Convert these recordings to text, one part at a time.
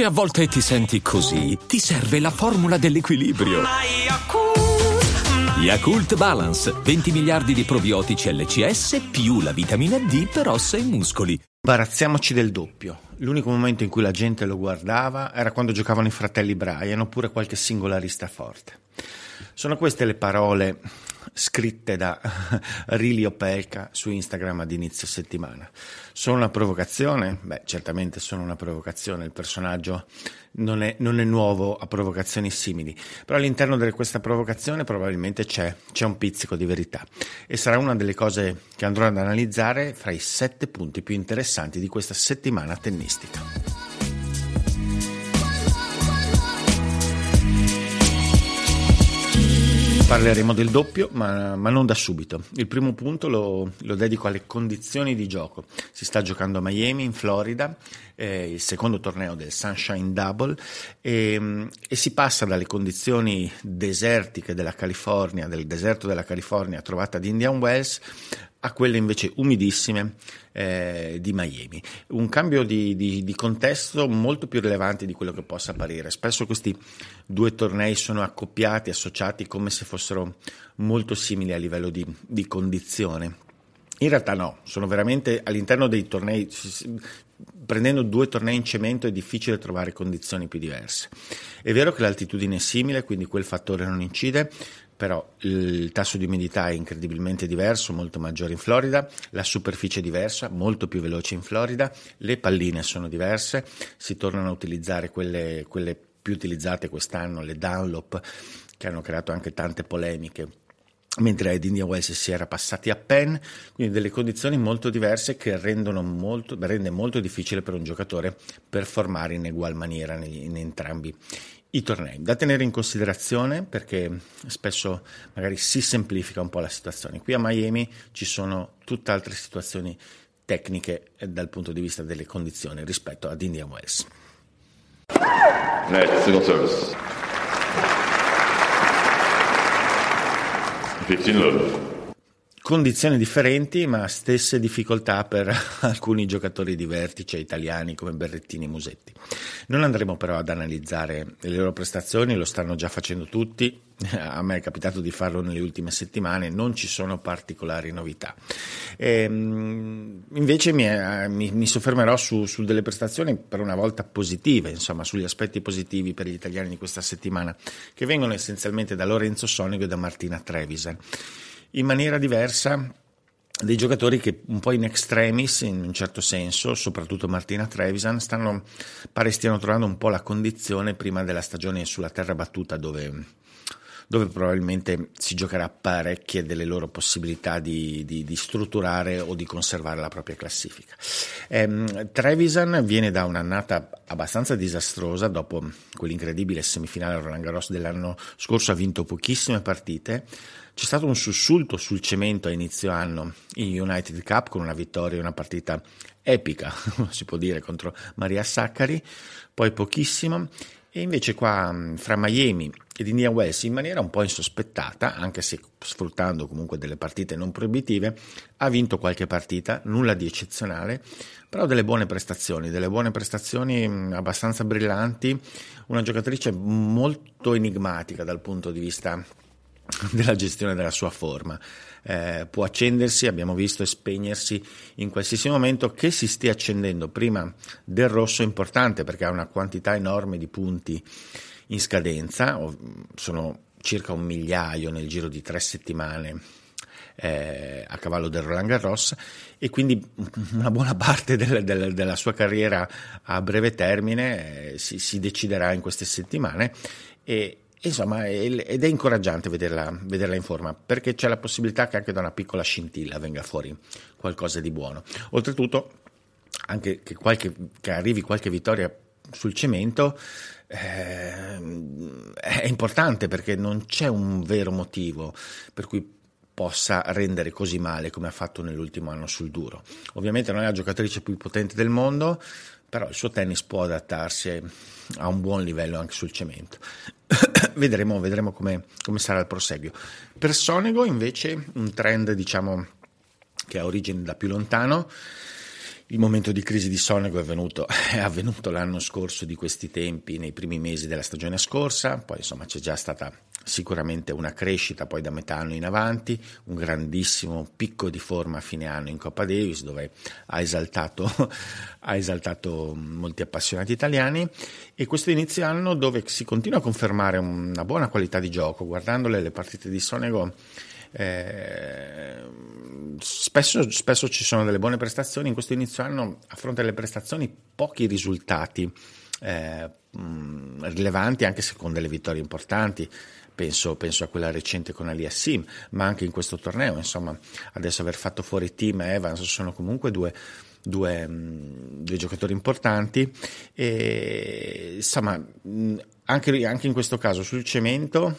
Se a volte ti senti così, ti serve la formula dell'equilibrio. Yakult Balance, 20 miliardi di probiotici LCS più la vitamina D per ossa e muscoli. Imbarazziamoci del doppio. L'unico momento in cui la gente lo guardava era quando giocavano i fratelli Brian oppure qualche singolarista forte. Sono queste le parole scritte da Rili Opelka su Instagram ad inizio settimana. Sono una provocazione? Beh, certamente sono una provocazione. Il personaggio non è, non è nuovo a provocazioni simili, però all'interno di questa provocazione probabilmente c'è, c'è un pizzico di verità e sarà una delle cose che andrò ad analizzare fra i sette punti più interessanti di questa settimana tennistica. Parleremo del doppio, ma, ma, non da subito. Il primo punto lo, lo, dedico alle condizioni di gioco. Si sta giocando a Miami, in Florida, eh, il secondo torneo del Sunshine Double, e, e, si passa dalle condizioni desertiche della California, del deserto della California trovata ad Indian Wells, a quelle invece umidissime eh, di Miami. Un cambio di, di, di, contesto molto più rilevante di quello che possa apparire. Spesso questi due tornei sono accoppiati, associati come se fossero molto simili a livello di, di condizione. In realtà no, sono veramente all'interno dei tornei, prendendo due tornei in cemento è difficile trovare condizioni più diverse. È vero che l'altitudine è simile, quindi quel fattore non incide, però il tasso di umidità è incredibilmente diverso, molto maggiore in Florida, la superficie è diversa, molto più veloce in Florida, le palline sono diverse, si tornano a utilizzare quelle, quelle più utilizzate quest'anno, le Dunlop, che hanno creato anche tante polemiche mentre ad Indian Wells si era passati a Penn, quindi delle condizioni molto diverse che molto, rende molto difficile per un giocatore performare in ugual maniera in, in entrambi i tornei. Da tenere in considerazione perché spesso magari si semplifica un po' la situazione. Qui a Miami ci sono tutt'altre situazioni tecniche dal punto di vista delle condizioni rispetto ad Indian Wells. Net single service. 15 load. Condizioni differenti, ma stesse difficoltà per alcuni giocatori di vertice italiani come Berrettini e Musetti. Non andremo però ad analizzare le loro prestazioni, lo stanno già facendo tutti, a me è capitato di farlo nelle ultime settimane, non ci sono particolari novità. Ehm, invece mi, mi, mi soffermerò su, su, delle prestazioni per una volta positive, insomma sugli aspetti positivi per gli italiani di questa settimana, che vengono essenzialmente da Lorenzo Sonico e da Martina Trevisan in maniera diversa dei giocatori che un po' in extremis, in un certo senso, soprattutto Martina Trevisan, stanno, pare stiano trovando un po' la condizione prima della stagione sulla terra battuta dove, dove probabilmente si giocherà parecchie delle loro possibilità di, di, di strutturare o di conservare la propria classifica. Ehm, Trevisan viene da un'annata abbastanza disastrosa dopo quell'incredibile semifinale a Roland Garros dell'anno scorso, ha vinto pochissime partite, c'è stato un sussulto sul cemento a inizio anno in United Cup con una vittoria una partita epica, si può dire, contro Maria Saccari, poi pochissimo. E invece qua fra Miami ed Indian Wells in maniera un po' insospettata, anche se sfruttando comunque delle partite non proibitive, ha vinto qualche partita, nulla di eccezionale, però delle buone prestazioni, delle buone prestazioni abbastanza brillanti, una giocatrice molto enigmatica dal punto di vista della gestione della sua forma. Eh, può accendersi, abbiamo visto, e spegnersi in qualsiasi momento. Che si stia accendendo prima del rosso è importante perché ha una quantità enorme di punti in scadenza, sono circa un migliaio nel giro di tre settimane eh, a cavallo del Roland Garros. E quindi una buona parte del, del, della sua carriera a breve termine eh, si, si, deciderà in queste settimane. E, Insomma, ed è incoraggiante vederla, vederla, in forma perché c'è la possibilità che anche da una piccola scintilla venga fuori qualcosa di buono. Oltretutto, anche che, qualche, che arrivi qualche vittoria sul cemento eh, è importante perché non c'è un vero motivo per cui possa rendere così male come ha fatto nell'ultimo anno sul duro. Ovviamente non è la giocatrice più potente del mondo, però il suo tennis può adattarsi a un buon livello anche sul cemento. vedremo, vedremo come, come, sarà il proseguio. Per Sonego invece un trend diciamo che ha origine da più lontano. Il momento di crisi di Sonego è, venuto, è avvenuto l'anno scorso di questi tempi, nei primi mesi della stagione scorsa, poi insomma c'è già stata sicuramente una crescita poi da metà anno in avanti, un grandissimo picco di forma a fine anno in Coppa Davis dove ha esaltato, ha esaltato molti appassionati italiani. E questo inizio anno dove si continua a confermare una buona qualità di gioco, guardandole le partite di Sonego eh, spesso, spesso, ci sono delle buone prestazioni, in questo inizio anno a fronte delle prestazioni pochi risultati eh, rilevanti anche se con delle vittorie importanti. Penso, penso, a quella recente con Ali Sim, ma anche in questo torneo, insomma, adesso aver fatto fuori Team e Evans sono comunque due, due, due giocatori importanti. E insomma anche, anche in questo caso sul cemento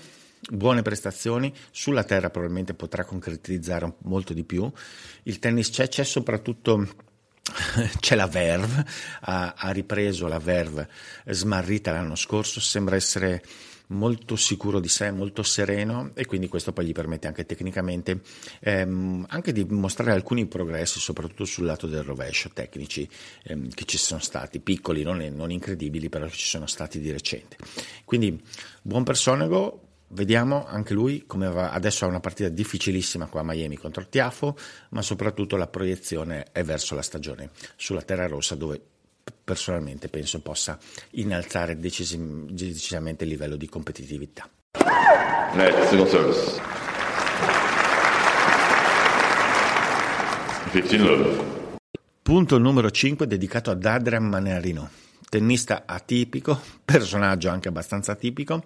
buone prestazioni, sulla terra probabilmente potrà concretizzare molto di più. Il tennis c'è, c'è soprattutto c'è la Verve, ha, ha, ripreso la Verve smarrita l'anno scorso, sembra essere molto sicuro di sé, molto sereno e quindi questo poi gli permette anche tecnicamente ehm, anche di mostrare alcuni progressi, soprattutto sul lato del rovescio, tecnici ehm, che ci sono stati, piccoli, non, non incredibili, però ci sono stati di recente. Quindi buon personago, Vediamo anche lui come va. Adesso ha una partita difficilissima qua a Miami contro il Tiafo, ma soprattutto la proiezione è verso la stagione sulla terra rossa dove personalmente penso possa innalzare decisim- decisamente il livello di competitività. Net, single service. 15 love. Punto numero 5 dedicato ad Adrian Manarino, tennista atipico, personaggio anche abbastanza atipico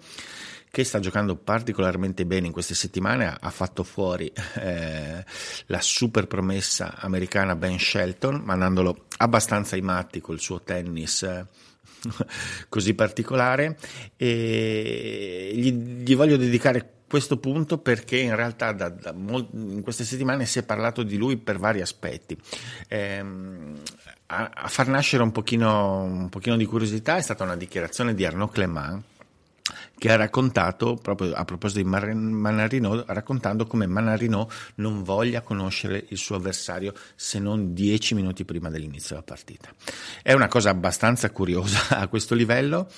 che sta giocando particolarmente bene in queste settimane, ha fatto fuori eh, la super promessa americana Ben Shelton, mandandolo abbastanza ai matti col suo tennis. Eh, così particolare e gli, gli, voglio dedicare questo punto perché in realtà da, da molt- in queste settimane si è parlato di lui per vari aspetti. Ehm, a, a, far nascere un pochino, un pochino di curiosità è stata una dichiarazione di Arnaud Clément che ha raccontato, proprio a proposito di Manarino, raccontando come Manarino non voglia conoscere il suo avversario se non dieci minuti prima dell'inizio della partita. È una cosa abbastanza curiosa a questo livello.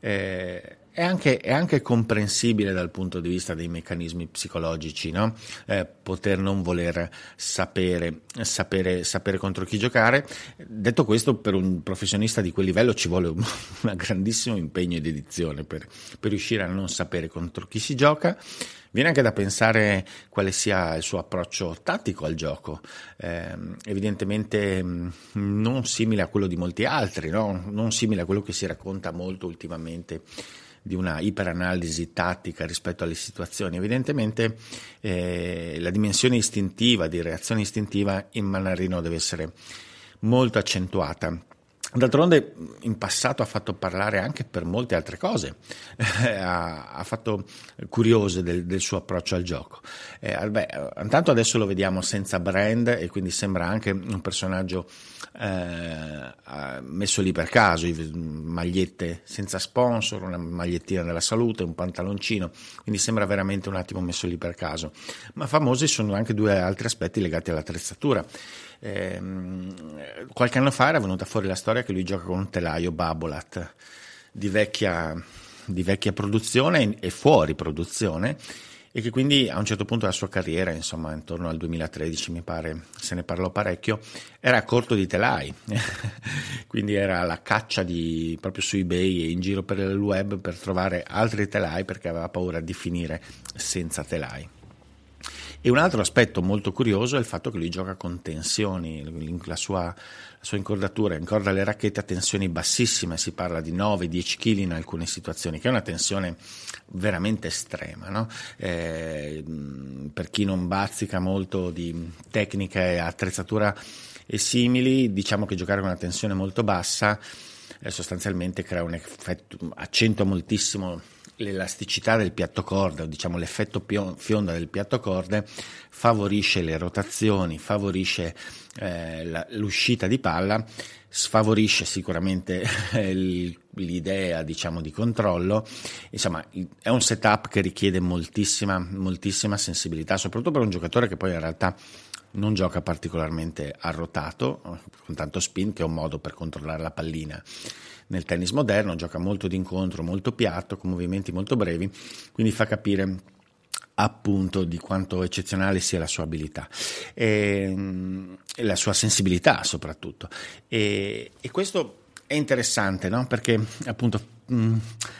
Eh, è anche, è anche, comprensibile dal punto di vista dei meccanismi psicologici, no? eh, poter non voler sapere, sapere, sapere, contro chi giocare. Detto questo, per un professionista di quel livello ci vuole un, un grandissimo impegno e dedizione per, per riuscire a non sapere contro chi si gioca. Viene anche da pensare quale sia il suo approccio tattico al gioco, eh, evidentemente mm, non simile a quello di molti altri, no? non simile a quello che si racconta molto ultimamente di una iperanalisi tattica rispetto alle situazioni. Evidentemente eh, la dimensione istintiva, di reazione istintiva in Manarino deve essere molto accentuata. D'altronde in passato ha fatto parlare anche per molte altre cose, ha, ha, fatto curiose del, del, suo approccio al gioco. Eh, beh, intanto adesso lo vediamo senza brand e quindi sembra anche un personaggio eh, messo lì per caso, magliette senza sponsor, una magliettina della salute, un pantaloncino, quindi sembra veramente un attimo messo lì per caso. Ma famosi sono anche due altri aspetti legati all'attrezzatura. Eh, qualche anno fa era venuta fuori la storia che lui gioca con un telaio Babolat di vecchia, di vecchia produzione e fuori produzione e che quindi a un certo punto della sua carriera, insomma intorno al 2013 mi pare, se ne parlò parecchio, era a corto di telai, quindi era la caccia di, proprio su eBay e in giro per il web per trovare altri telai perché aveva paura di finire senza telai. E un altro aspetto molto curioso è il fatto che lui gioca con tensioni, la sua, la sua incordatura incorda le racchette a tensioni bassissime, si parla di 9-10 kg in alcune situazioni, che è una tensione veramente estrema. No? Eh, per chi non bazzica molto di tecnica e attrezzatura e simili, diciamo che giocare con una tensione molto bassa eh, sostanzialmente crea un effetto, accentua moltissimo l'elasticità del piatto corda, diciamo l'effetto fionda del piatto corde, favorisce le rotazioni, favorisce eh, la, l'uscita di palla, sfavorisce sicuramente l'idea diciamo, di controllo. Insomma, è un setup che richiede moltissima, moltissima sensibilità, soprattutto per un giocatore che poi in realtà non gioca particolarmente arrotato, con tanto spin che è un modo per controllare la pallina nel tennis moderno, gioca molto d'incontro, molto piatto, con movimenti molto brevi, quindi fa capire appunto di quanto eccezionale sia la sua abilità e, e la sua sensibilità soprattutto. E, e questo è interessante no? perché appunto mm,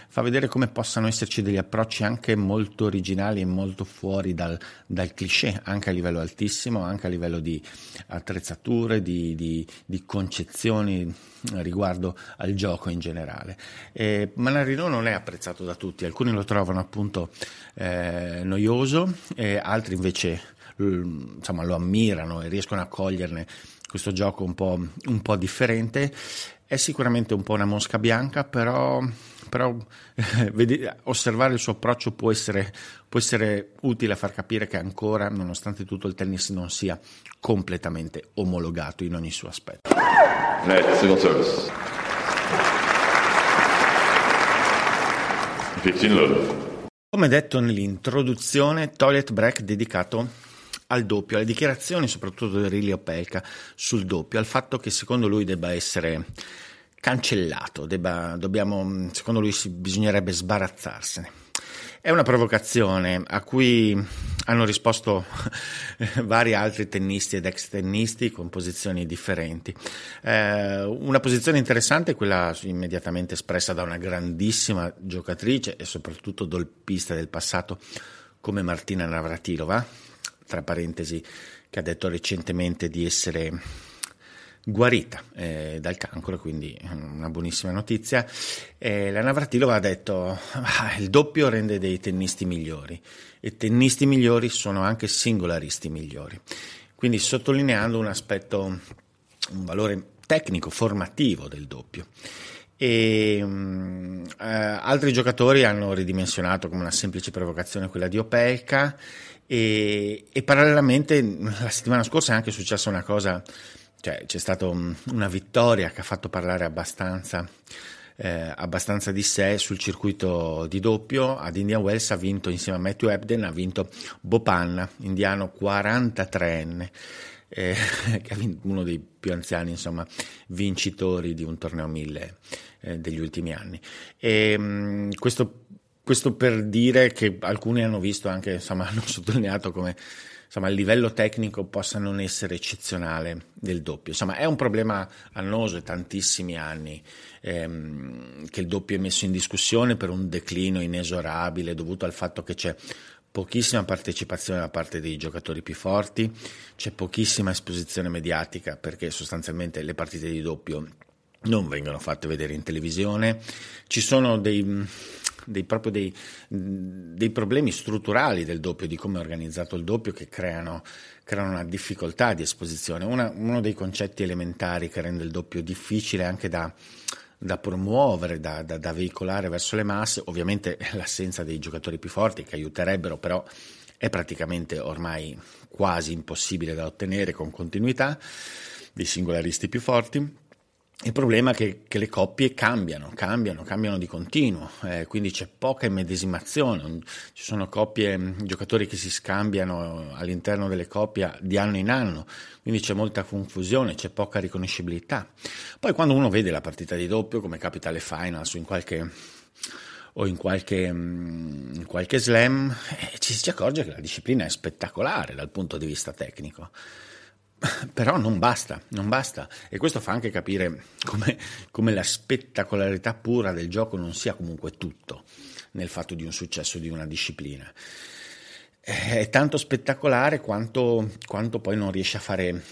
fa vedere come possano esserci degli approcci anche molto originali e molto fuori dal, dal cliché, anche a livello altissimo, anche a livello di attrezzature, di, di, di concezioni riguardo al gioco in generale. Eh, Manarino non è apprezzato da tutti, alcuni lo trovano appunto eh, noioso, e altri invece insomma, lo ammirano e riescono a coglierne questo gioco un po', un po', differente. È sicuramente un po' una mosca bianca, però, però eh, osservare il suo approccio può essere, può essere utile a far capire che ancora, nonostante tutto, il tennis non sia completamente omologato in ogni suo aspetto. Net, single service. 15 love. Come detto nell'introduzione, toilet break dedicato al doppio, alle dichiarazioni soprattutto di Riley Opelka sul doppio, al fatto che secondo lui debba essere cancellato, debba, dobbiamo, secondo lui si, bisognerebbe sbarazzarsene. È una provocazione a cui hanno risposto vari altri tennisti ed ex tennisti con posizioni differenti. Eh, una posizione interessante è quella immediatamente espressa da una grandissima giocatrice e soprattutto dolpista del passato come Martina Navratilova, tra parentesi, che ha detto recentemente di essere guarita eh, dal cancro, quindi una buonissima notizia. Eh, la Navratilova ha detto ah, il doppio rende dei tennisti migliori e tennisti migliori sono anche singolaristi migliori. Quindi sottolineando un aspetto, un valore tecnico, formativo del doppio. E, um, eh, altri giocatori hanno ridimensionato come una semplice provocazione quella di Opelka e, e, parallelamente la settimana scorsa è anche successa una cosa, cioè c'è stata un, una vittoria che ha fatto parlare abbastanza, eh, abbastanza di sé sul circuito di doppio. Ad Indian Wells ha vinto insieme a Matthew Ebden, ha vinto Bopanna, indiano 43enne. Eh, uno dei più anziani insomma, vincitori di un torneo 1000 eh, degli ultimi anni. E, mh, mm, questo questo per dire che alcuni hanno visto anche, insomma, hanno sottolineato come insomma, il livello tecnico possa non essere eccezionale del doppio. Insomma, è un problema annoso, è tantissimi anni ehm, che il doppio è messo in discussione per un declino inesorabile dovuto al fatto che c'è pochissima partecipazione da parte dei giocatori più forti, c'è pochissima esposizione mediatica perché sostanzialmente le partite di doppio non vengono fatte vedere in televisione, ci sono dei dei, dei, dei, problemi strutturali del doppio, di come è organizzato il doppio, che creano, creano una difficoltà di esposizione. Una, uno dei concetti elementari che rende il doppio difficile anche da, da promuovere, da, da, da, veicolare verso le masse, ovviamente l'assenza dei giocatori più forti che aiuterebbero, però è praticamente ormai quasi impossibile da ottenere con continuità, dei singolaristi più forti. Il problema è che, che, le coppie cambiano, cambiano, cambiano di continuo, eh, quindi c'è poca immedesimazione, ci sono coppie, mm, giocatori che si scambiano all'interno delle coppie di anno in anno, quindi c'è molta confusione, c'è poca riconoscibilità. Poi quando uno vede la partita di doppio, come capita alle finals o in qualche, o in qualche, mm, in qualche slam, eh, ci si accorge che la disciplina è spettacolare dal punto di vista tecnico. Però non basta, non basta. E questo fa anche capire come, come, la spettacolarità pura del gioco non sia comunque tutto nel fatto di un successo di una disciplina. È tanto spettacolare quanto, quanto poi non riesce a fare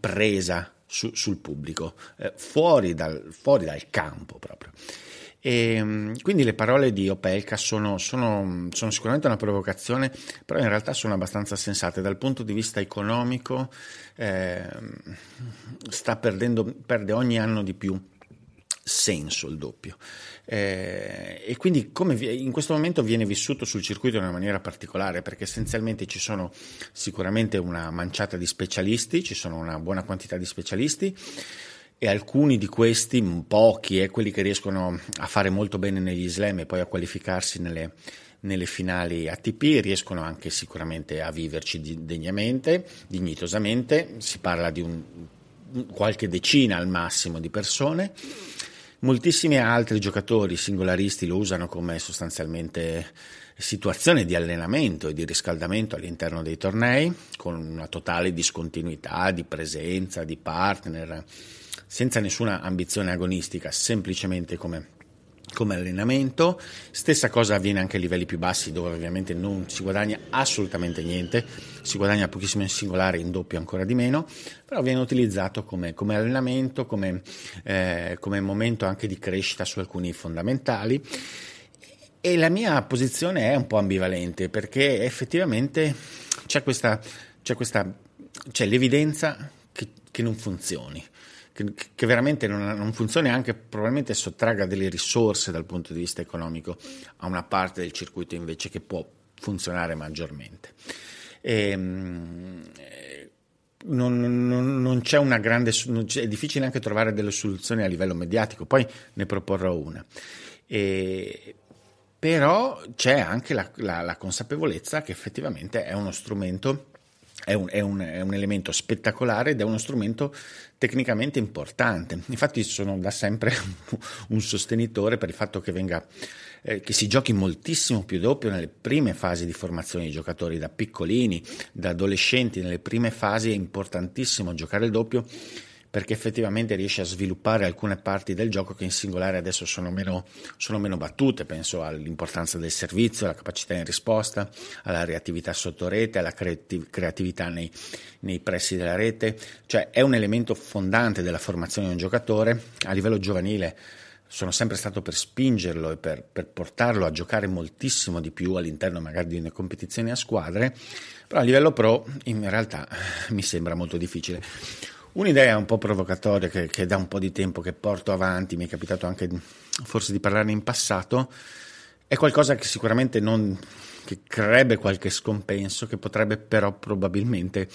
presa su, sul pubblico, eh, fuori, dal, fuori dal campo proprio. E, ehm, quindi le parole di Opelka sono, sono, sono, sicuramente una provocazione, però in realtà sono abbastanza sensate. Dal punto di vista economico eh, sta perdendo, perde ogni anno di più senso il doppio. Eh, e quindi come in questo momento viene vissuto sul circuito in una maniera particolare perché essenzialmente ci sono sicuramente una manciata di specialisti, ci sono una buona quantità di specialisti e alcuni di questi, pochi, eh, quelli che riescono a fare molto bene negli slam e poi a qualificarsi nelle, nelle finali ATP, riescono anche sicuramente a viverci degnamente, dignitosamente, si parla di un, qualche decina al massimo di persone. Moltissimi altri giocatori singolaristi lo usano come sostanzialmente situazione di allenamento e di riscaldamento all'interno dei tornei, con una totale discontinuità di presenza, di partner, senza nessuna ambizione agonistica, semplicemente come come allenamento. Stessa cosa avviene anche a livelli più bassi dove ovviamente non si guadagna assolutamente niente, si guadagna pochissimo in singolare, in doppio ancora di meno, però viene utilizzato come, come allenamento, come, eh, come momento anche di crescita su alcuni fondamentali. E la mia posizione è un po' ambivalente perché effettivamente c'è questa, c'è questa c'è l'evidenza che, che non funzioni. Che, che, veramente non, non, funzioni anche probabilmente sottragga delle risorse dal punto di vista economico a una parte del circuito invece che può funzionare maggiormente. E, ehm, non, non, non, c'è una grande, è difficile anche trovare delle soluzioni a livello mediatico, poi ne proporrò una. E, però c'è anche la, la, la, consapevolezza che effettivamente è uno strumento, è un, è, un, è un, elemento spettacolare ed è uno strumento tecnicamente importante. Infatti sono da sempre un sostenitore per il fatto che, venga, eh, che si giochi moltissimo più doppio nelle prime fasi di formazione dei giocatori, da piccolini, da adolescenti, nelle prime fasi è importantissimo giocare il doppio perché effettivamente riesce a sviluppare alcune parti del gioco che in singolare adesso sono meno, sono meno battute, penso all'importanza del servizio, alla capacità in risposta, alla reattività sotto rete, alla creativ- creatività nei, nei pressi della rete, cioè è un elemento fondante della formazione di un giocatore. A livello giovanile sono sempre stato per spingerlo e per, per, portarlo a giocare moltissimo di più all'interno magari di una competizione a squadre, però a livello pro in realtà mi sembra molto difficile. Un'idea un po' provocatoria che, che, da un po' di tempo che porto avanti, mi è capitato anche forse di parlarne in passato, è qualcosa che sicuramente non che creerebbe qualche scompenso, che potrebbe però probabilmente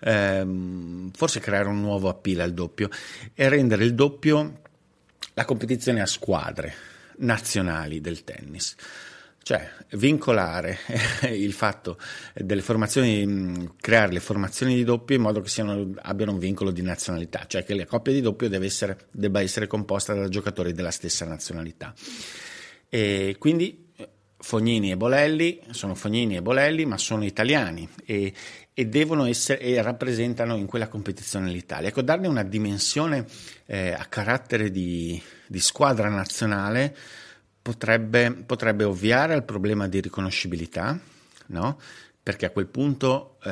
ehm, forse creare un nuovo appeal al doppio e rendere il doppio la competizione a squadre nazionali del tennis. Cioè, vincolare il fatto delle formazioni, creare le formazioni di doppio in modo che siano, abbiano un vincolo di nazionalità, cioè che la coppia di doppio essere, debba essere composta da giocatori della stessa nazionalità. E quindi Fognini e Bolelli sono Fognini e Bolelli, ma sono italiani e, e devono essere e rappresentano in quella competizione l'Italia. Ecco, darne una dimensione eh, a carattere di, di squadra nazionale potrebbe, potrebbe ovviare al problema di riconoscibilità, no? perché a quel punto eh,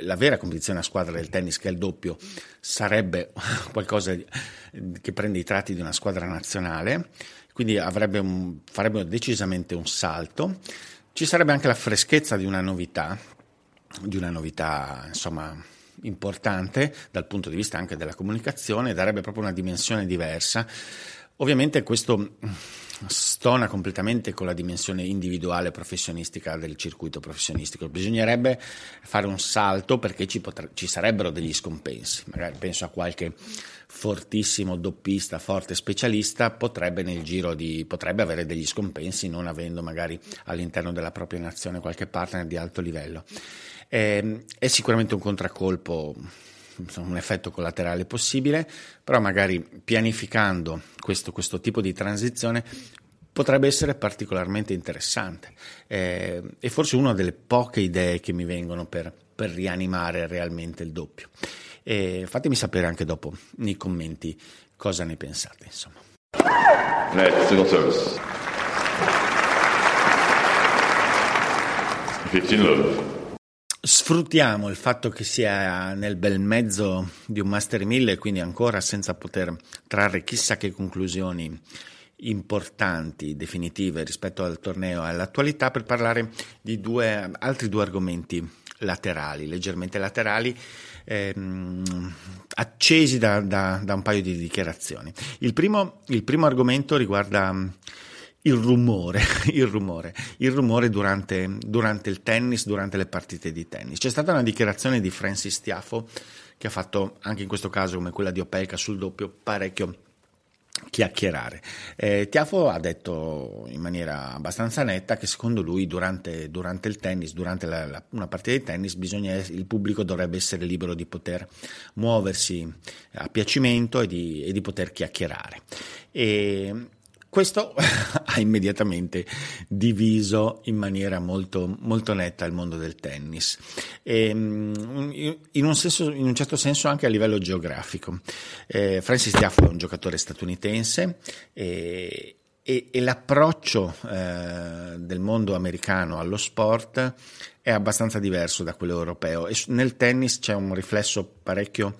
la vera competizione a squadra del tennis, che è il doppio, sarebbe qualcosa che prende i tratti di una squadra nazionale, quindi un, farebbe decisamente un salto. Ci sarebbe anche la freschezza di una novità, di una novità insomma importante dal punto di vista anche della comunicazione, darebbe proprio una dimensione diversa. Ovviamente questo stona completamente con la dimensione individuale professionistica del circuito professionistico. Bisognerebbe fare un salto perché ci, potre- ci sarebbero degli scompensi. Magari penso a qualche fortissimo doppista, forte specialista, potrebbe nel giro di potrebbe avere degli scompensi non avendo magari all'interno della propria nazione qualche partner di alto livello. È, ehm, è sicuramente un contraccolpo un effetto collaterale possibile, però magari pianificando questo, questo tipo di transizione potrebbe essere particolarmente interessante eh, e forse una delle poche idee che mi vengono per, per rianimare realmente il doppio. E fatemi sapere anche dopo nei commenti cosa ne pensate. Insomma. Net, single service. 15 love. Sfruttiamo il fatto che sia nel bel mezzo di un Master 1000 e quindi ancora senza poter trarre chissà che conclusioni importanti, definitive rispetto al torneo e all'attualità per parlare di due, altri due argomenti laterali, leggermente laterali, ehm, accesi da, da, da, un paio di dichiarazioni. Il primo, il primo argomento riguarda il rumore, il rumore, il rumore durante, durante, il tennis, durante le partite di tennis. C'è stata una dichiarazione di Francis Tiafo che ha fatto anche in questo caso come quella di Opelka sul doppio parecchio chiacchierare. Eh, Tiafo ha detto in maniera abbastanza netta che secondo lui durante, durante il tennis, durante la, la, una partita di tennis, bisogna, il pubblico dovrebbe essere libero di poter muoversi a piacimento e di, e di poter chiacchierare. E, questo ha immediatamente diviso in maniera molto, molto netta il mondo del tennis, e, mm, in, un senso, in, un certo senso anche a livello geografico. Eh, Francis Tiafoe è un giocatore statunitense e, e, e l'approccio eh, del mondo americano allo sport è abbastanza diverso da quello europeo e nel tennis c'è un riflesso parecchio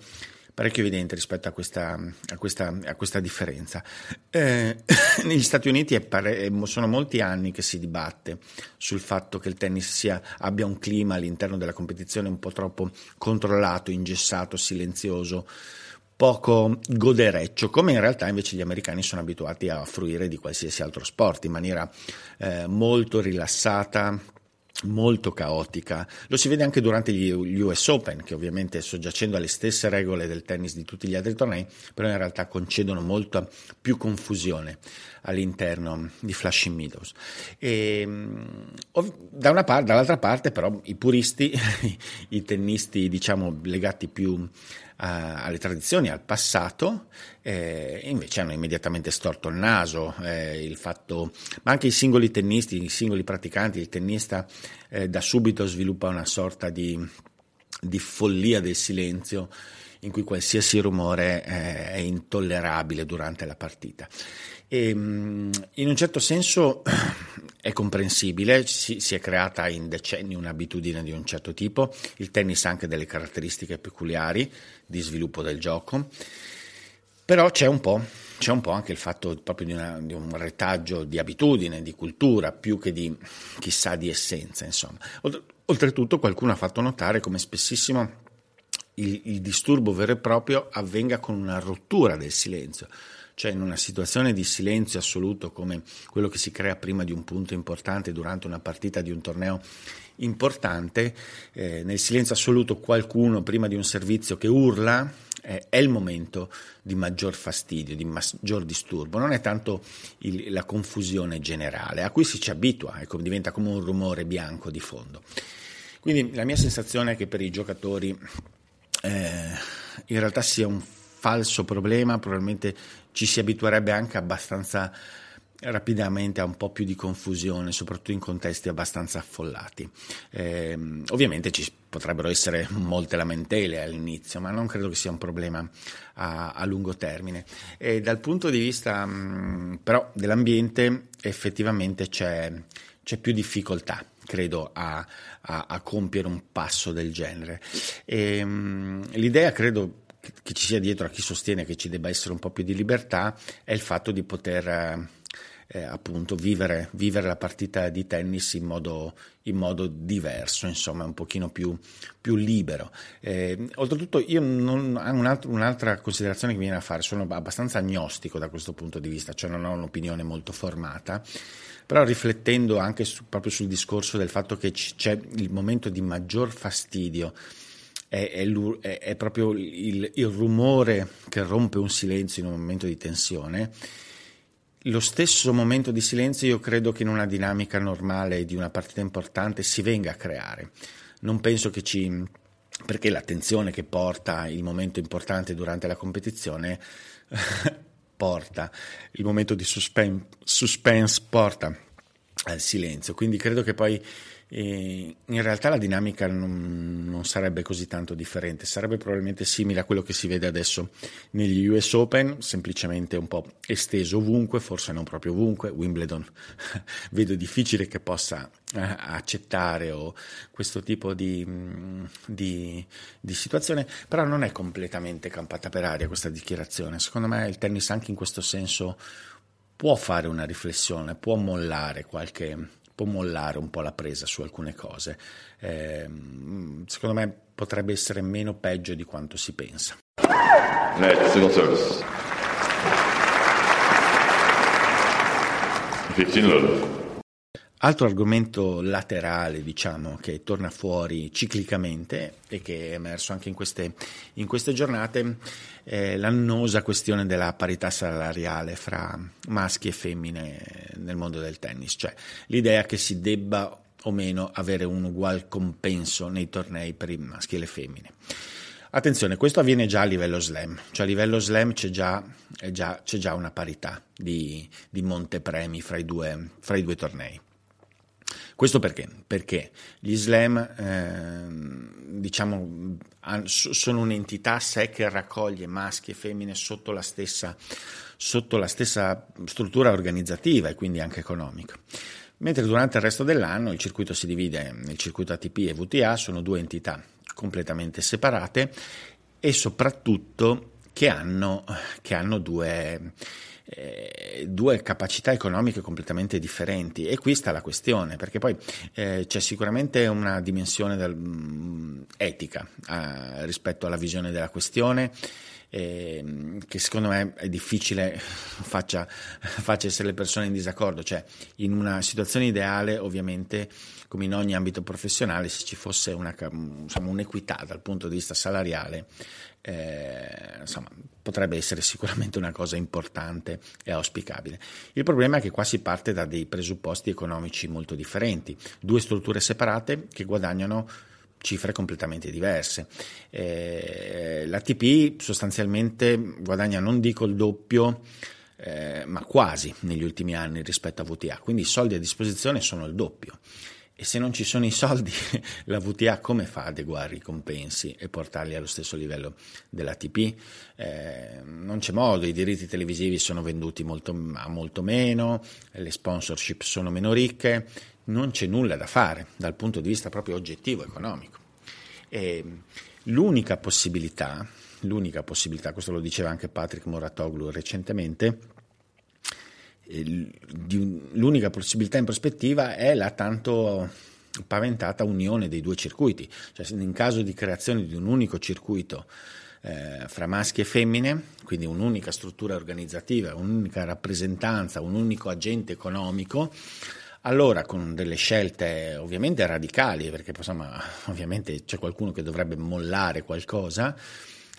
parecchio evidente rispetto a questa, a questa, a questa differenza. Eh, negli Stati Uniti pare, sono molti anni che si dibatte sul fatto che il tennis sia, abbia un clima all'interno della competizione un po' troppo controllato, ingessato, silenzioso poco godereccio, come in realtà invece gli americani sono abituati a fruire di qualsiasi altro sport in maniera eh, molto rilassata, molto caotica. Lo si vede anche durante gli, US Open, che ovviamente soggiacendo alle stesse regole del tennis di tutti gli altri tornei, però in realtà concedono molta più confusione all'interno di Flushing Meadows. E, da una parte, dall'altra parte, però, i puristi, i tennisti, diciamo, legati più alle tradizioni, al passato, eh, invece hanno immediatamente storto il naso, eh, il fatto, ma anche i singoli tennisti, i singoli praticanti, il tennista eh, da subito sviluppa una sorta di, di follia del silenzio in cui qualsiasi rumore eh, è intollerabile durante la partita. E, ehm, in un certo senso è comprensibile, si, si, è creata in decenni un'abitudine di un certo tipo, il tennis ha anche delle caratteristiche peculiari di sviluppo del gioco, però c'è un po', c'è un po anche il fatto proprio di, una, di, un retaggio di abitudine, di cultura, più che di chissà di essenza, insomma. Oltretutto qualcuno ha fatto notare come spessissimo il, il disturbo vero e proprio avvenga con una rottura del silenzio cioè in una situazione di silenzio assoluto come quello che si crea prima di un punto importante durante una partita di un torneo importante, eh, nel silenzio assoluto qualcuno prima di un servizio che urla eh, è il momento di maggior fastidio, di maggior disturbo, non è tanto il, la confusione generale a cui si ci abitua, ecco, diventa come un rumore bianco di fondo. Quindi la mia sensazione è che per i giocatori eh, in realtà sia un falso problema, probabilmente ci si abituerebbe anche abbastanza rapidamente a un po' più di confusione, soprattutto in contesti abbastanza affollati. Eh, ovviamente ci potrebbero essere molte lamentele all'inizio, ma non credo che sia un problema a, a lungo termine. E dal punto di vista mh, mm, però dell'ambiente effettivamente c'è, c'è più difficoltà credo a, a, a, compiere un passo del genere. E, mh, l'idea credo che ci sia dietro a chi sostiene che ci debba essere un po' più di libertà è il fatto di poter eh, eh, appunto vivere, vivere, la partita di tennis in modo, in modo diverso, insomma, un pochino più, più libero. Eh, oltretutto, io non ho un altro, un'altra considerazione che mi viene a fare, sono abbastanza agnostico da questo punto di vista, cioè non ho un'opinione molto formata, però riflettendo anche su, proprio sul discorso del fatto che c'è il momento di maggior fastidio è, è, è proprio il, il, rumore che rompe un silenzio in un momento di tensione. Lo stesso momento di silenzio io credo che in una dinamica normale di una partita importante si venga a creare. Non penso che ci... perché l'attenzione che porta il momento importante durante la competizione porta, il momento di suspense, suspense porta al silenzio. Quindi credo che poi e in realtà la dinamica non, non, sarebbe così tanto differente, sarebbe probabilmente simile a quello che si vede adesso negli US Open, semplicemente un po' esteso ovunque, forse non proprio ovunque. Wimbledon vedo difficile che possa eh, accettare o questo tipo di, di, di situazione, però non è completamente campata per aria questa dichiarazione. Secondo me il tennis anche in questo senso può fare una riflessione, può mollare qualche può mollare un po' la presa su alcune cose. Eh, secondo me potrebbe essere meno peggio di quanto si pensa. Net, single service. 15 love. Altro argomento laterale, diciamo, che torna fuori ciclicamente e che è emerso anche in queste, in queste giornate è l'annosa questione della parità salariale fra maschi e femmine nel mondo del tennis, cioè l'idea che si debba o meno avere un ugual compenso nei tornei per i maschi e le femmine. Attenzione, questo avviene già a livello slam, cioè a livello slam c'è già, già, c'è già una parità di, di montepremi fra i due, fra i due tornei. Questo perché? Perché gli slam eh, diciamo, sono un'entità a sé che raccoglie maschi e femmine sotto la, stessa, sotto la stessa struttura organizzativa e quindi anche economica. Mentre durante il resto dell'anno il circuito si divide nel circuito ATP e VTA, sono due entità completamente separate e soprattutto che hanno, che hanno due eh, due capacità economiche completamente differenti. E qui sta la questione perché poi eh, c'è sicuramente una dimensione del, mh, mm, etica eh, rispetto alla visione della questione eh, che secondo me è difficile faccia, faccia essere le persone in disaccordo, cioè in una situazione ideale ovviamente come in ogni ambito professionale se ci fosse una, insomma, un'equità dal punto di vista salariale eh, insomma, potrebbe essere sicuramente una cosa importante e auspicabile. Il problema è che qua si parte da dei presupposti economici molto differenti, due strutture separate che guadagnano cifre completamente diverse. Eh, L'ATP sostanzialmente guadagna, non dico il doppio, eh, ma quasi negli ultimi anni rispetto a VTA, quindi i soldi a disposizione sono il doppio. E se non ci sono i soldi, la VTA come fa ad adeguare i compensi e portarli allo stesso livello dell'ATP? Eh, non c'è modo, i diritti televisivi sono venduti molto, a molto meno, le sponsorship sono meno ricche, non c'è nulla da fare dal punto di vista proprio oggettivo economico. E l'unica possibilità, l'unica possibilità, questo lo diceva anche Patrick Moratoglu recentemente, l'unica possibilità in prospettiva è la tanto paventata unione dei due circuiti, cioè in caso di creazione di un unico circuito eh, fra maschi e femmine, quindi un'unica struttura organizzativa, un'unica rappresentanza, un unico agente economico, allora con delle scelte ovviamente radicali, perché insomma ovviamente c'è qualcuno che dovrebbe mollare qualcosa,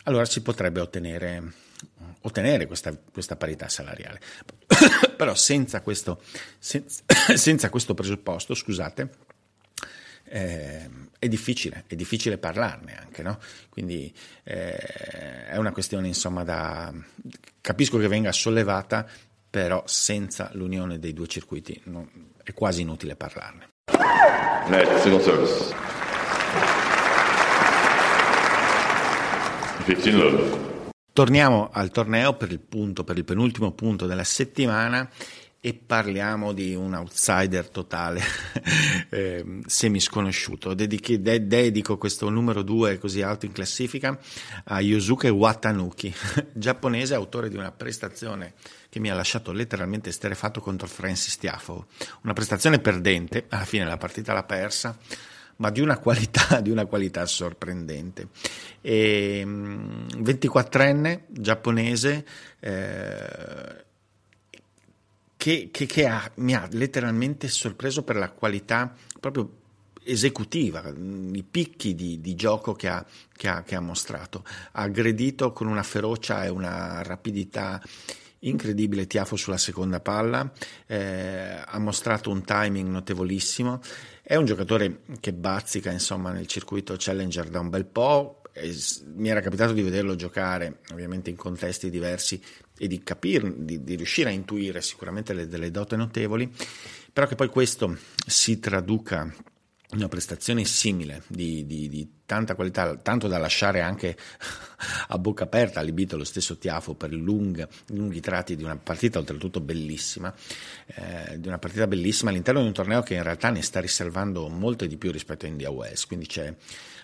allora si potrebbe ottenere ottenere questa, questa parità salariale. Però senza questo, senza, senza questo presupposto, scusate, eh, è difficile, è difficile parlarne anche, no? Quindi eh, è una questione, insomma, da... capisco che venga sollevata, però senza l'unione dei due circuiti non, è quasi inutile parlarne. Net, single service. 15 love. Torniamo al torneo per il, punto, per il penultimo punto della settimana e parliamo di un outsider totale, eh, semi sconosciuto. Dedichi, de, dedico questo numero 2 così alto in classifica a Yosuke Watanuki, giapponese, autore di una prestazione che mi ha lasciato letteralmente sterefatto contro Francis Tiafo. Una prestazione perdente, alla fine la partita l'ha persa, ma di una qualità, di una qualità sorprendente. E, 24enne mm, giapponese eh, che, che, che ha, mi ha letteralmente sorpreso per la qualità proprio esecutiva, i picchi di, di gioco che ha, che, ha, che ha, mostrato. Ha aggredito con una ferocia e una rapidità incredibile Tiafo sulla seconda palla, eh, ha mostrato un timing notevolissimo è un giocatore che bazzica insomma, nel circuito Challenger da un bel po'. Mi era capitato di vederlo giocare ovviamente in contesti diversi e di capire, di, di riuscire a intuire sicuramente le, delle dote notevoli, però che poi questo si traduca una prestazione simile di, di, di, tanta qualità, tanto da lasciare anche a bocca aperta allibito lo stesso Tiafo per lunghi, lunghi tratti di una partita oltretutto bellissima, eh, di una partita bellissima all'interno di un torneo che in realtà ne sta riservando molte di più rispetto a India West, quindi c'è,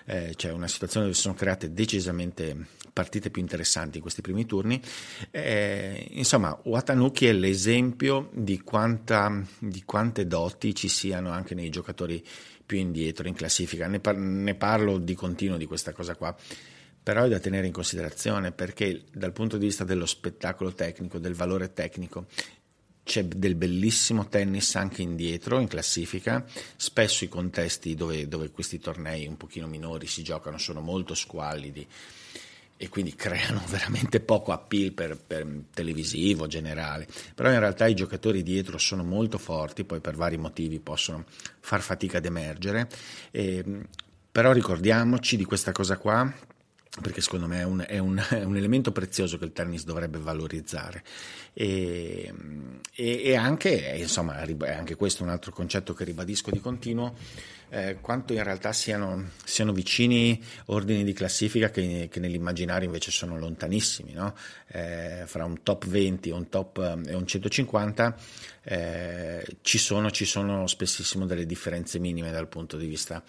eh, c'è una situazione dove si sono create decisamente partite più interessanti in questi primi turni. Eh, insomma, Watanuki è l'esempio di, quanta, di quante doti ci siano anche nei giocatori più indietro in classifica. Ne, par- ne parlo di continuo di questa cosa qua però è da tenere in considerazione perché dal punto di vista dello spettacolo tecnico, del valore tecnico, c'è del bellissimo tennis anche indietro in classifica, spesso i contesti dove, dove questi tornei un pochino minori si giocano sono molto squallidi e quindi creano veramente poco appeal per, per, televisivo generale, però in realtà i giocatori dietro sono molto forti, poi per vari motivi possono far fatica ad emergere, e, però ricordiamoci di questa cosa qua perché secondo me è un, è, un, è un, elemento prezioso che il tennis dovrebbe valorizzare e, e, e anche, insomma, è anche questo un altro concetto che ribadisco di continuo, eh, quanto in realtà siano, siano, vicini ordini di classifica che, che nell'immaginario invece sono lontanissimi, no? eh, fra un top 20 un top, e un 150 eh, ci, sono, ci sono spessissimo delle differenze minime dal punto di vista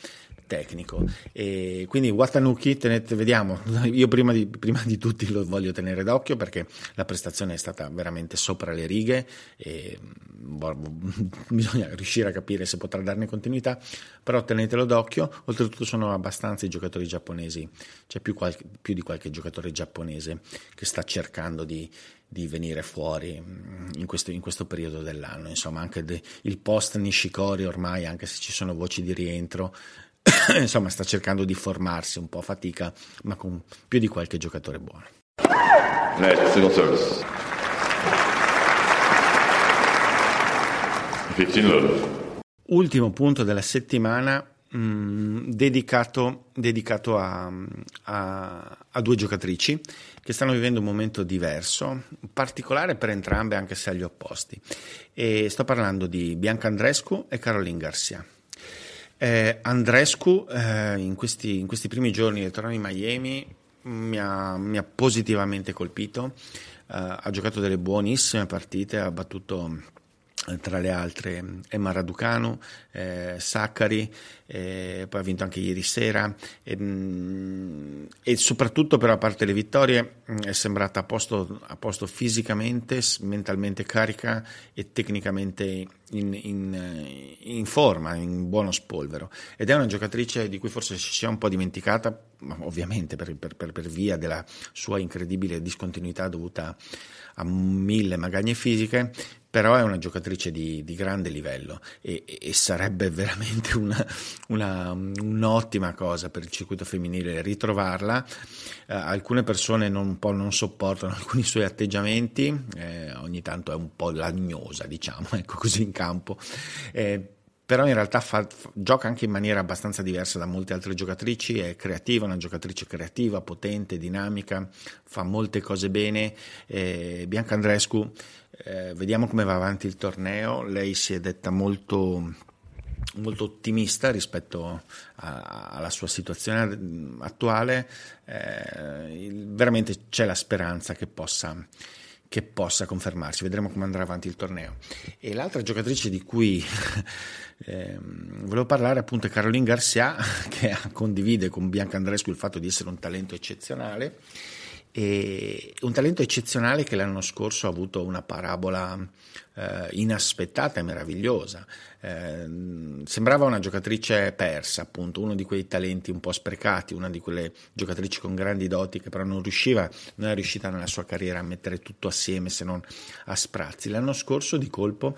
tecnico. E quindi Watanuki, tenete, vediamo, io prima di, prima di, tutti lo voglio tenere d'occhio perché la prestazione è stata veramente sopra le righe e boh, bisogna riuscire a capire se potrà darne continuità, però tenetelo d'occhio, oltretutto sono abbastanza i giocatori giapponesi, c'è più, qualche, più di qualche giocatore giapponese che sta cercando di, di venire fuori mm, in questo, in questo, periodo dell'anno. Insomma, anche de, il post Nishikori ormai, anche se ci sono voci di rientro, insomma sta cercando di formarsi un po' a fatica, ma con più di qualche giocatore buono. Net, single service. 15 love. Ultimo punto della settimana mh, mm, dedicato, dedicato a, a, a, due giocatrici che stanno vivendo un momento diverso, particolare per entrambe anche se agli opposti. E sto parlando di Bianca Andrescu e Caroline Garcia. Eh, Andrescu eh, in, questi, in, questi, primi giorni del torneo di Miami mi ha, mi ha positivamente colpito, eh, ha giocato delle buonissime partite, ha battuto tra le altre Emma Raducanu, eh, Saccari, eh, poi ha vinto anche ieri sera. E, mm, e, soprattutto però a parte le vittorie mm, è sembrata a posto, a posto fisicamente, mentalmente carica e tecnicamente in, in, in, forma, in buono spolvero ed è una giocatrice di cui forse si è un po' dimenticata, ovviamente per, per, per, per via della sua incredibile discontinuità dovuta a mille magagne fisiche, però è una giocatrice di, di grande livello e, e, sarebbe veramente una, una, un'ottima cosa per il circuito femminile ritrovarla. Eh, alcune persone non, un po' non sopportano alcuni suoi atteggiamenti, eh, ogni tanto è un po' lagnosa, diciamo, ecco così in campo. Eh, però in realtà fa, fa, gioca anche in maniera abbastanza diversa da molte altre giocatrici, è creativa, una giocatrice creativa, potente, dinamica, fa molte cose bene. Eh, Bianca Andrescu, eh, vediamo come va avanti il torneo, lei si è detta molto, molto ottimista rispetto a, alla sua situazione attuale, eh, veramente c'è la speranza che possa che possa confermarsi. Vedremo come andrà avanti il torneo. E l'altra giocatrice di cui eh, volevo parlare appunto è Caroline Garcia, che condivide con Bianca Andrescu il fatto di essere un talento eccezionale. E un talento eccezionale che l'anno scorso ha avuto una parabola eh, inaspettata e meravigliosa. Eh, sembrava una giocatrice persa, appunto, uno di quei talenti un po' sprecati, una di quelle giocatrici con grandi doti che però non riusciva, non è riuscita nella sua carriera a mettere tutto assieme se non a sprazzi. L'anno scorso di colpo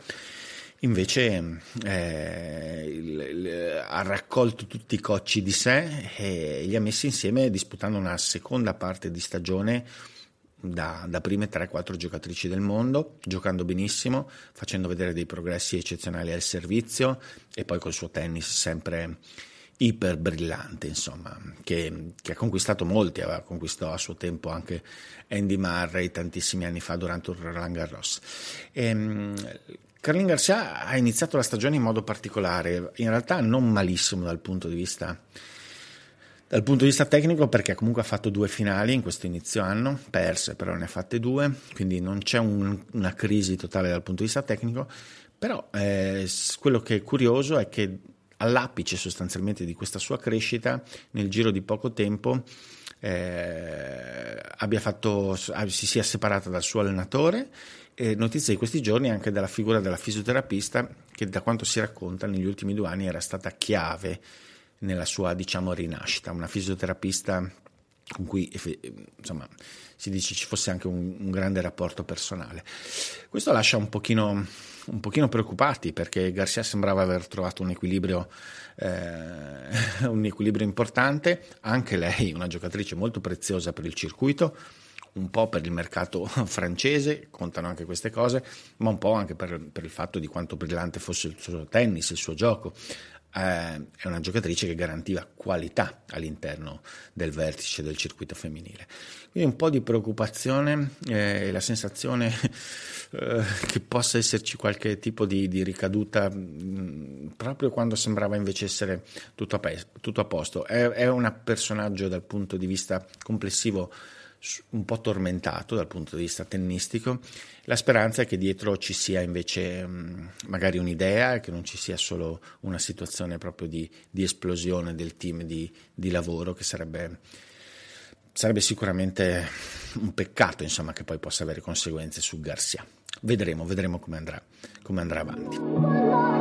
Invece eh, il, il, ha raccolto tutti i cocci di sé e li ha messi insieme disputando una seconda parte di stagione da, da prime 3-4 giocatrici del mondo, giocando benissimo, facendo vedere dei progressi eccezionali al servizio e poi col suo tennis sempre iper brillante, insomma, che, che, ha conquistato molti, aveva conquistato a suo tempo anche Andy Murray tantissimi anni fa durante il Roland Garros. E, ehm, Carlin Garcia ha iniziato la stagione in modo particolare, in realtà non malissimo dal punto di vista, dal punto di vista tecnico perché comunque ha fatto due finali in questo inizio anno, perse però ne ha fatte due, quindi non c'è un, una crisi totale dal punto di vista tecnico, però eh, quello che è curioso è che all'apice sostanzialmente di questa sua crescita, nel giro di poco tempo, eh, abbia fatto, si sia separata dal suo allenatore e notizia di questi giorni anche della figura della fisioterapista che da quanto si racconta negli ultimi due anni era stata chiave nella sua diciamo rinascita, una fisioterapista con cui insomma, si dice ci fosse anche un, un grande rapporto personale. Questo lascia un pochino, un pochino preoccupati perché Garcia sembrava aver trovato un equilibrio, eh, un equilibrio importante, anche lei una giocatrice molto preziosa per il circuito, un po' per il mercato francese, contano anche queste cose, ma un po' anche per, per, il fatto di quanto brillante fosse il suo tennis, il suo gioco eh, è una giocatrice che garantiva qualità all'interno del vertice del circuito femminile. Quindi un po' di preoccupazione eh, e la sensazione eh, che possa esserci qualche tipo di, di ricaduta mh, proprio quando sembrava invece essere tutto a, pe- tutto a posto. È, è un personaggio dal punto di vista complessivo un po' tormentato dal punto di vista tennistico. La speranza è che dietro ci sia invece mm, magari un'idea e che non ci sia solo una situazione proprio di, di esplosione del team di, di lavoro che sarebbe, sarebbe, sicuramente un peccato insomma, che poi possa avere conseguenze su Garcia. Vedremo, vedremo come andrà, come andrà avanti.